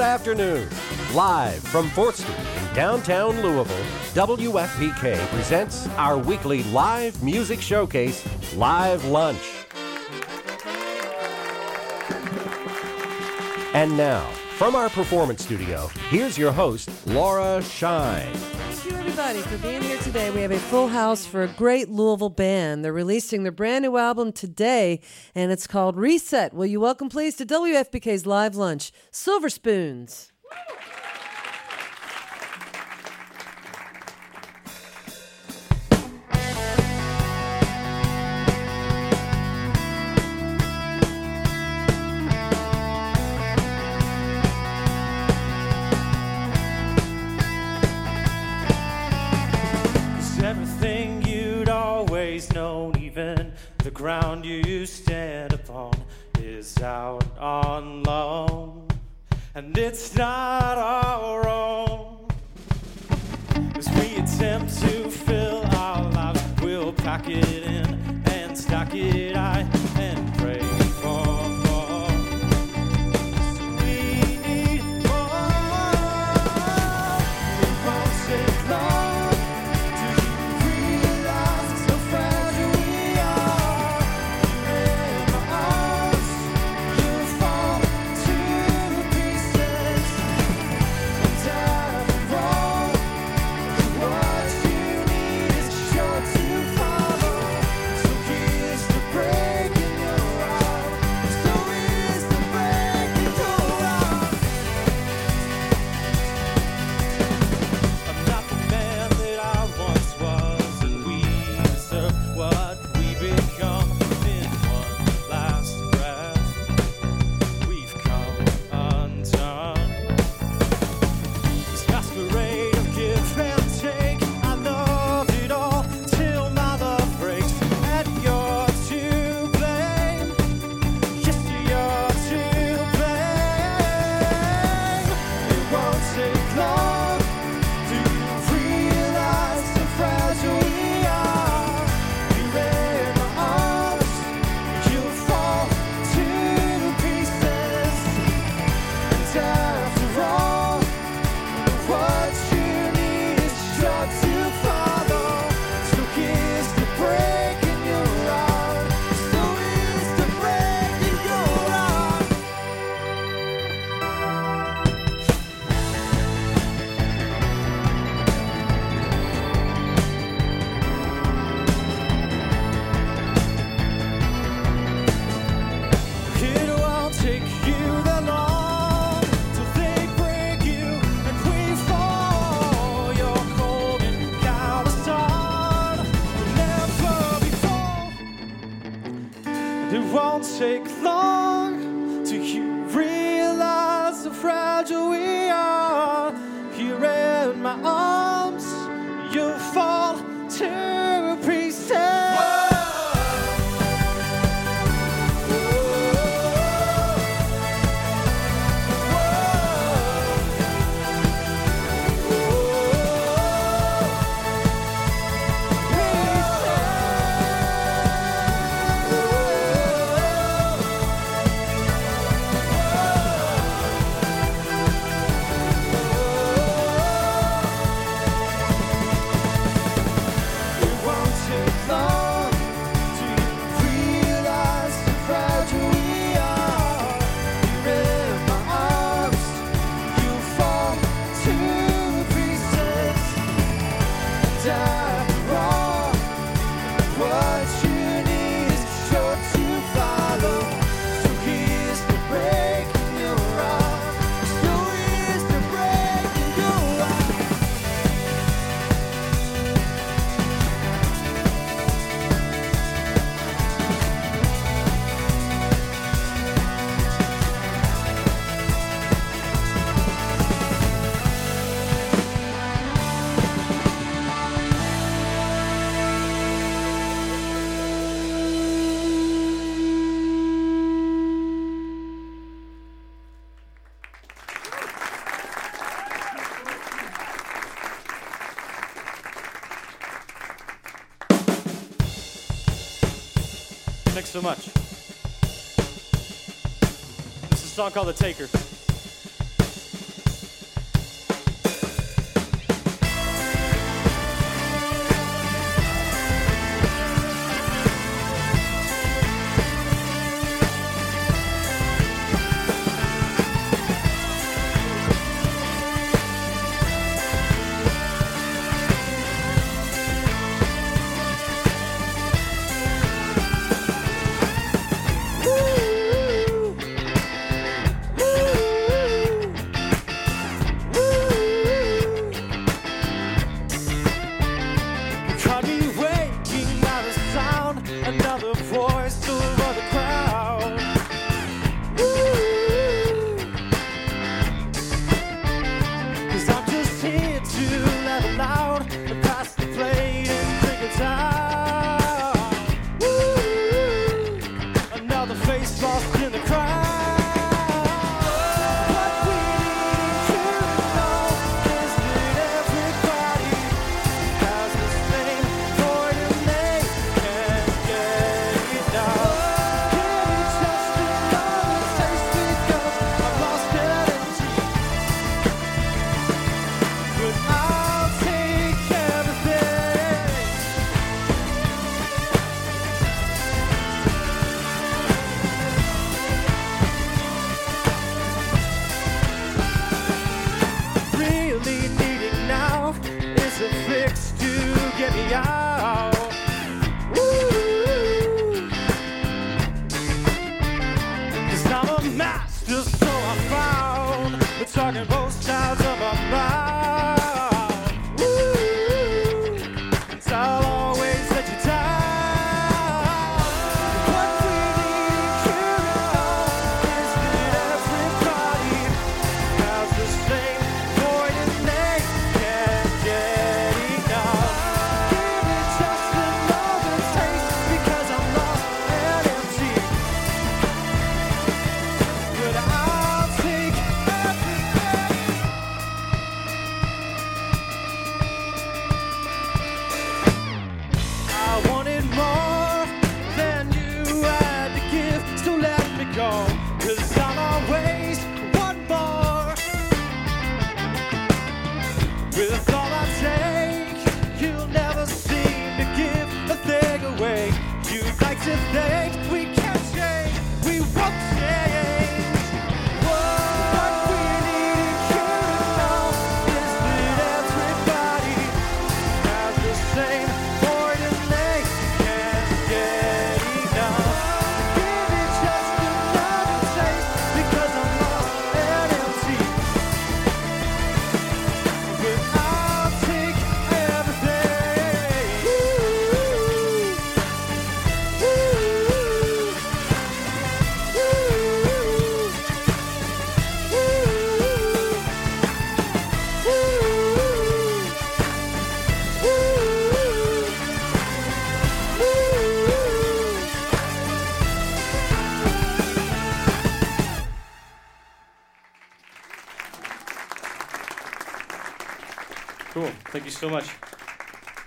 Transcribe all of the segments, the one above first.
Good afternoon. Live from 4th Street in downtown Louisville, WFPK presents our weekly live music showcase, Live Lunch. And now, from our performance studio, here's your host, Laura Shine you, everybody, for being here today. We have a full house for a great Louisville band. They're releasing their brand new album today, and it's called Reset. Will you welcome, please, to WFPK's Live Lunch, Silver Spoons. Woo! heaven, the ground you stand upon is out on loan, and it's not our own. As we attempt to fill our lives, we'll pack it in and stack it. high. Thanks so much. This is a song called The Taker. Thank you so much.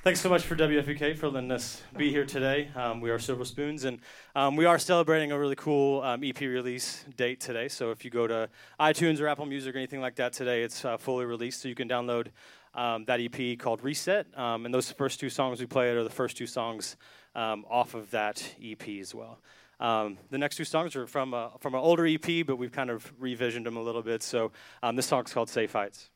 Thanks so much for WFPK for letting us be here today. Um, we are Silver Spoons, and um, we are celebrating a really cool um, EP release date today. So if you go to iTunes or Apple Music or anything like that today, it's uh, fully released, so you can download um, that EP called Reset. Um, and those first two songs we played are the first two songs um, off of that EP as well. Um, the next two songs are from a, from an older EP, but we've kind of revisioned them a little bit. So um, this song's called Safe Heights.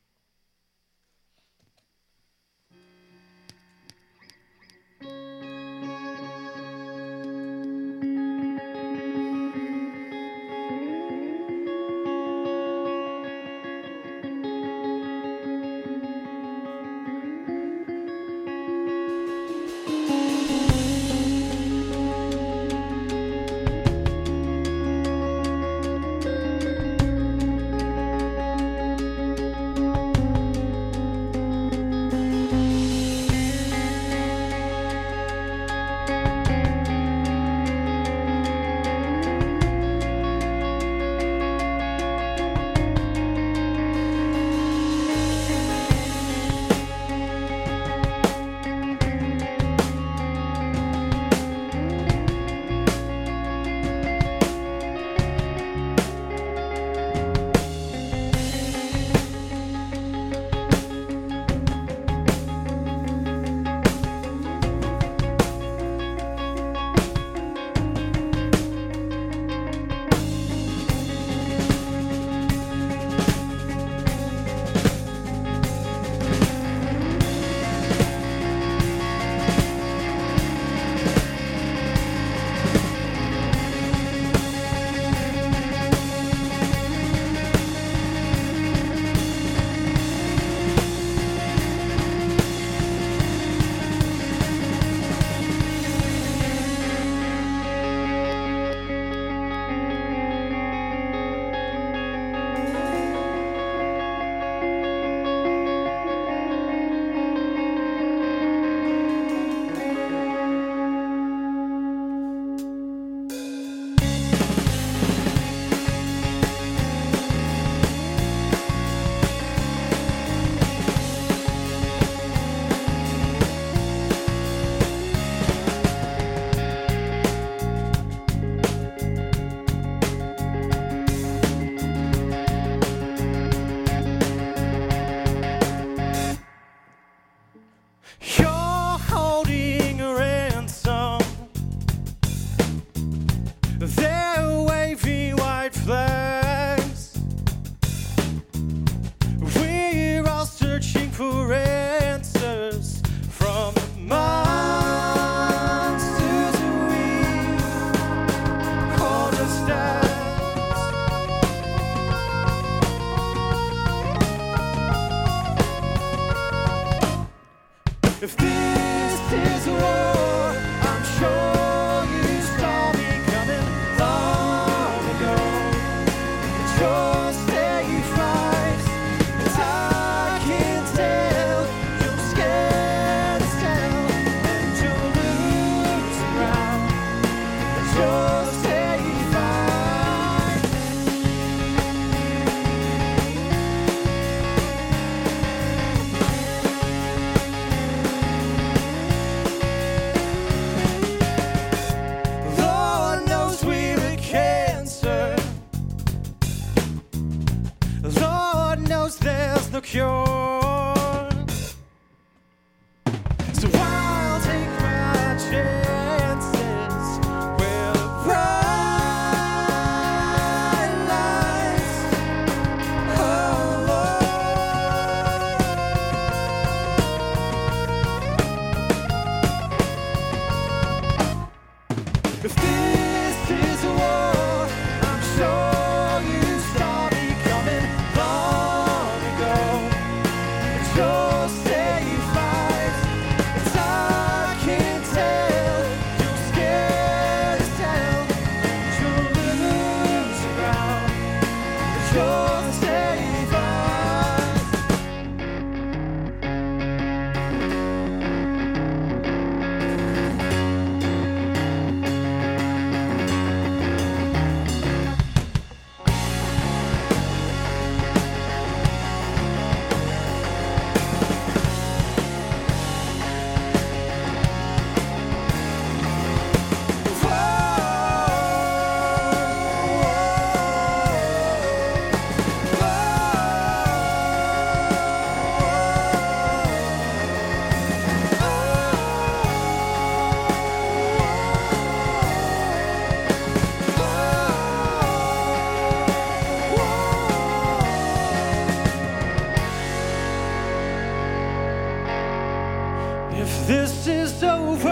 This is over,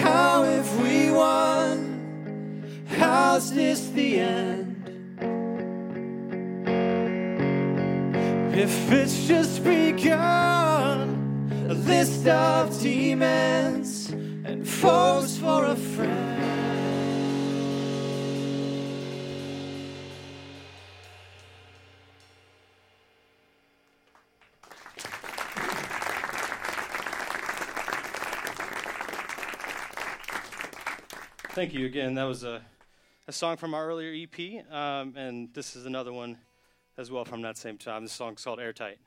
how have we won? How's this the end? If it's just begun, a list of demons and foes for a friend. Thank you again. That was a, a song from our earlier EP, um, and this is another one as well from that same time. This song's called Airtight.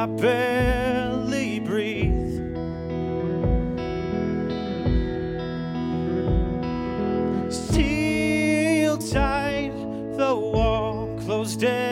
I barely breathe. Seal tight, the wall closed in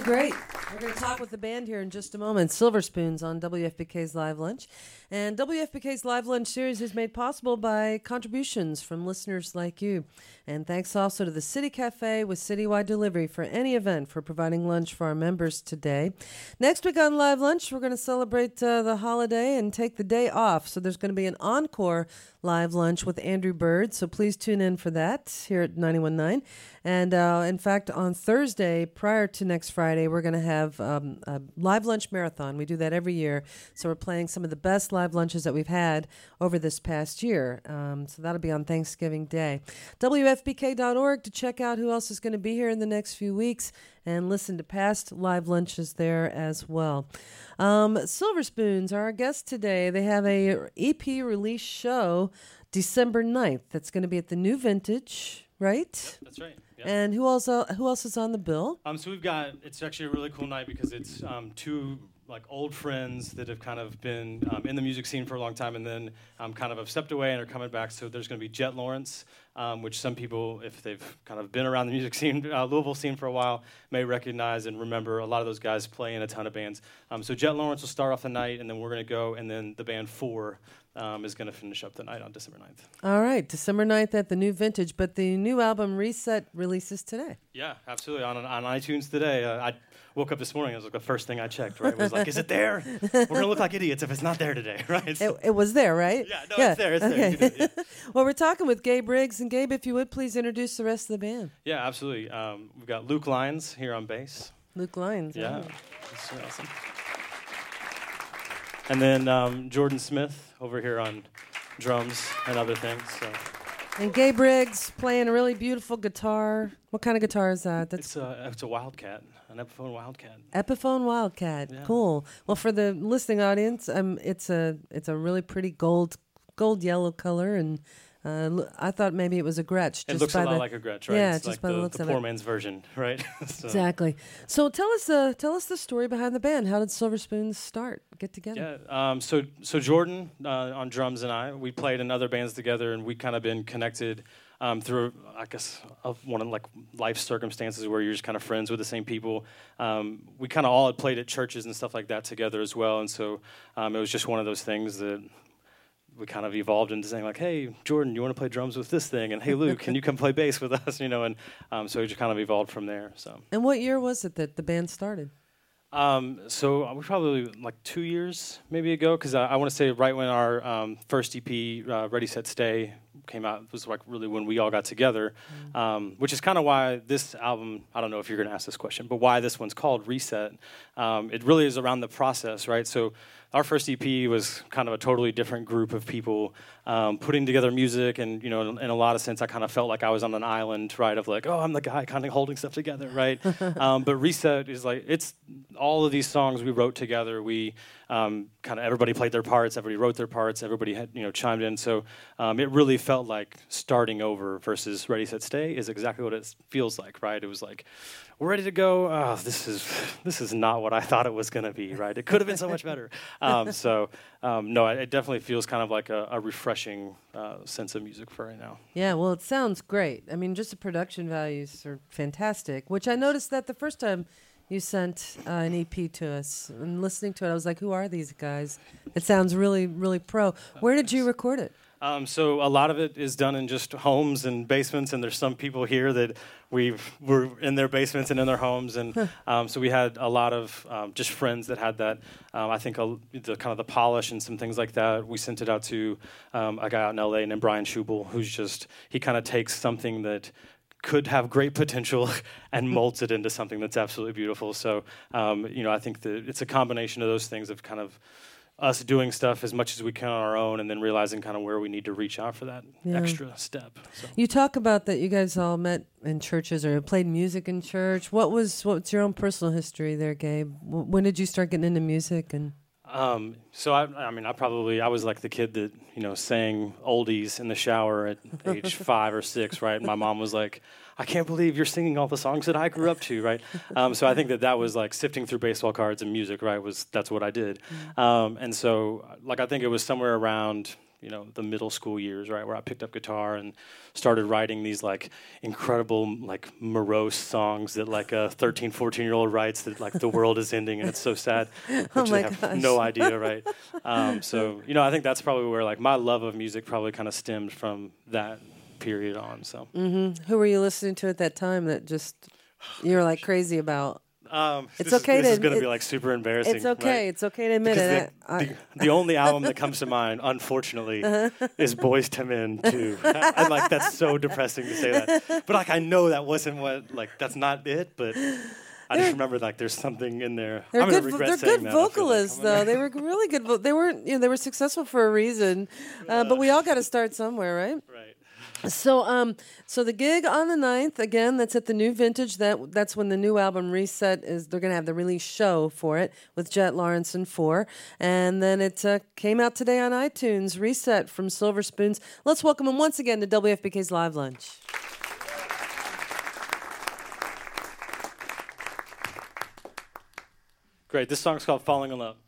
Great. We're going to talk with the band here in just a moment. Silver Spoons on WFPK's Live Lunch. And WFPK's Live Lunch series is made possible by contributions from listeners like you. And thanks also to the City Cafe with citywide delivery for any event for providing lunch for our members today. Next week on Live Lunch, we're going to celebrate uh, the holiday and take the day off. So there's going to be an encore live lunch with Andrew Bird. So please tune in for that here at 91.9. And uh, in fact, on Thursday, prior to next Friday, we're going to have um, a live lunch marathon. We do that every year. So we're playing some of the best live lunches that we've had over this past year. Um, so that'll be on Thanksgiving Day. WFPK.org to check out who else is going to be here in the next few weeks and listen to past live lunches there as well. Um, Silver Spoons are our guest today. They have a EP release show December 9th. That's going to be at the New Vintage, right? That's right. And who else? Uh, who else is on the bill? Um, so we've got it's actually a really cool night because it's um, two like old friends that have kind of been um, in the music scene for a long time and then um, kind of have stepped away and are coming back. So there's going to be Jet Lawrence, um, which some people, if they've kind of been around the music scene, uh, Louisville scene for a while, may recognize and remember. A lot of those guys play in a ton of bands. Um, so Jet Lawrence will start off the night, and then we're going to go, and then the band Four um, is going to finish up the night on December 9th. All right, December 9th at the New Vintage, but the new album Reset releases today. Yeah, absolutely. On, on iTunes today, uh, I woke up this morning. It was like the first thing I checked. Right, was like, is it there? We're gonna look like idiots if it's not there today, right? It, it was there, right? Yeah, no, it's there, it's there. You can do it, well, we're talking with Gabe Riggs, and Gabe, if you would please introduce the rest of the band. yeah, absolutely. Um, we've got Luke Lyons here on bass. Luke Lyons. Yeah, that's awesome. And then um, Jordan Smith over here on drums and other things. So And Gabe Riggs playing a really beautiful guitar. What kind of guitar is that? That's it's a it's a Wildcat, an Epiphone Wildcat. Epiphone Wildcat. Yeah. Cool. Well, for the listening audience, um, it's a it's a really pretty gold gold yellow color, and uh, I thought maybe it was a Gretsch. It just looks by a lot the, like a Gretsch, right? Yeah, it's just like by the the, looks the of poor it. man's version, right? So- Exactly. So tell us uh, tell us the story behind the band. How did Silver Spoons start? Get together. Yeah. Um, so so Jordan uh, on drums and I, we played in other bands together, and we kind of been connected um, through, I guess, of one of like life circumstances where you're just kind of friends with the same people. Um, we kind of all had played at churches and stuff like that together as well, and so um, it was just one of those things that. We kind of evolved into saying like, "Hey, Jordan, you want to play drums with this thing?" And "Hey, Luke, can you come play bass with us?" You know, and um, so it just kind of evolved from there. So And what year was it that the band started? um, so uh, we probably like two years maybe ago, because I, I want to say right when our um, first EP, uh, Ready Set Stay, came out was like really when we all got together, um, which is kind of why this album. I don't know if you're going to ask this question, but why this one's called Reset. Um, it really is around the process, right? So our first EP was kind of a totally different group of people um, putting together music, and you know, in, in a lot of sense, I kind of felt like I was on an island, right? Of like, oh, I'm the guy kind of holding stuff together, right? um, but Reset is like it's all of these songs we wrote together. We um, kind of everybody played their parts, everybody wrote their parts, everybody had you know chimed in. So um, it really felt like starting over versus Ready Set Stay is exactly what it feels like, right? It was like we're ready to go. Oh, this is this is not what I thought it was going to be, right? It could have been so much better. Um, so um, no, it, it definitely feels kind of like a, a refreshing uh, sense of music for right now. Yeah, well, it sounds great. I mean, just the production values are fantastic. Which I noticed that the first time you sent uh, an EP to us, and listening to it, I was like, "Who are these guys?" It sounds really, really pro. Where did you record it? Um, so a lot of it is done in just homes and basements, and there's some people here that we were in their basements and in their homes, and um, so we had a lot of um, just friends that had that. Um, I think a, the kind of the polish and some things like that. We sent it out to um, a guy out in LA named Brian Schubel, who's just he kind of takes something that could have great potential and molds it into something that's absolutely beautiful. So um, you know, I think that it's a combination of those things of kind of us doing stuff as much as we can on our own and then realizing kind of where we need to reach out for that Yeah. extra step. So. You talk about that you guys all met in churches or played music in church. What was what's your own personal history there, Gabe? When did you start getting into music? And Um, so I, I mean, I probably I was like the kid that you know sang oldies in the shower at age five or six, right? And my mom was like, "I can't believe you're singing all the songs that I grew up to," right? Um, so I think that that was like sifting through baseball cards and music, right? Was that's what I did, um, and so like I think it was somewhere around you know the middle school years, right, where I picked up guitar and started writing these like incredible like morose songs that like a 13, 14 year old writes that like the world is ending and it's so sad, which Oh my they have gosh. no idea, right? Um, so you know, I think that's probably where like my love of music probably kind of stemmed from that period on. So. Who were you listening to at that time that just you were like crazy about? Um, It's this okay Is, this to is going to be like super embarrassing. It's okay. right? It's okay to admit Because it. the, I- the, the only album that comes to mind, unfortunately, Uh-huh. is Boyz II Men 2. and like that's so depressing to say that. But like I know that wasn't what like that's not it, but I just remember like there's something in there. They're I'm good. regret They're good that, feel like. vocalists, though. They were really good. Vo- they weren't. You know, they were successful for a reason. Uh, but we all got to start somewhere, right? Right. So, um, so the gig on the 9th, again, that's at the New Vintage. That that's when the new album Reset is. They're gonna have the release show for it with Jet Lawrence and four, and then it uh, came out today on iTunes. Reset from Silver Spoons. Let's welcome him once again to WFPK's Live Lunch. Great. This song's called Falling in Love.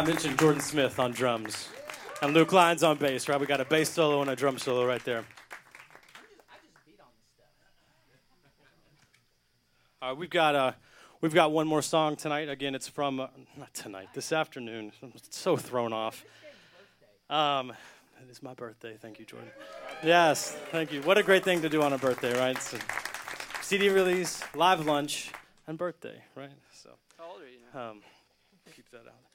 I don't know if I mentioned Jordan Smith on drums and Luke Lyons on bass, right? We got a bass solo and a drum solo right there. All right, we've got uh, we've got one more song tonight. Again, it's from uh, not tonight, this afternoon. I'm so thrown off. Um, it is my birthday. Thank you, Jordan. Yes, thank you. What a great thing to do on a birthday, right? A CD release, live lunch, and birthday, right? So. How old are you now? Um, keep that out.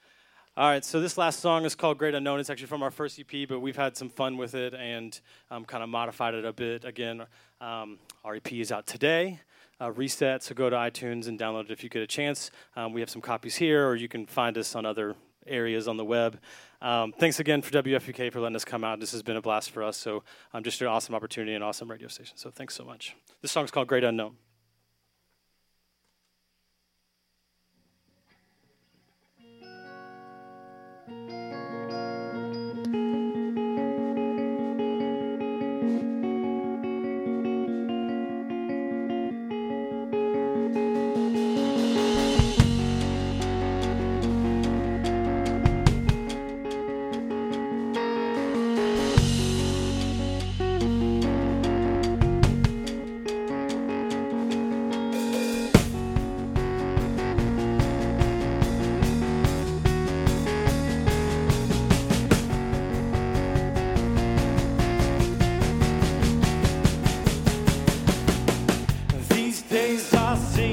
All right, so this last song is called Great Unknown. It's actually from our first EP, but we've had some fun with it and um, kind of modified it a bit. Again, um, our EP is out today. Uh, reset, so go to iTunes and download it if you get a chance. Um, we have some copies here, or you can find us on other areas on the web. Um, thanks again for WFPK for letting us come out. This has been a blast for us. So, um, just an awesome opportunity and awesome radio station. So, thanks so much. This song's called Great Unknown. tens assim.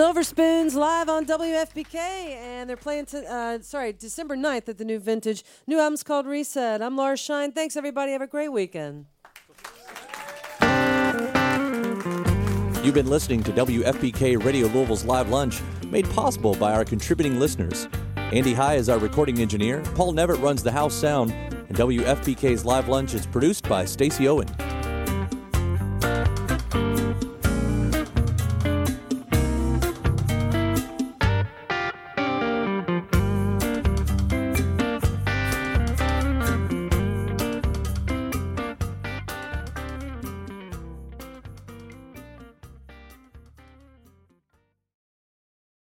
Silver Spoons live on WFPK, and they're playing, to, uh, sorry, December 9th at the new Vintage. New album's called Reset. I'm Laura Shine. Thanks, everybody. Have a great weekend. You've been listening to WFPK Radio Louisville's Live Lunch, made possible by our contributing listeners. Andy High is our recording engineer, Paul Nevitt runs the house sound, and WFPK's Live Lunch is produced by Stacy Owen.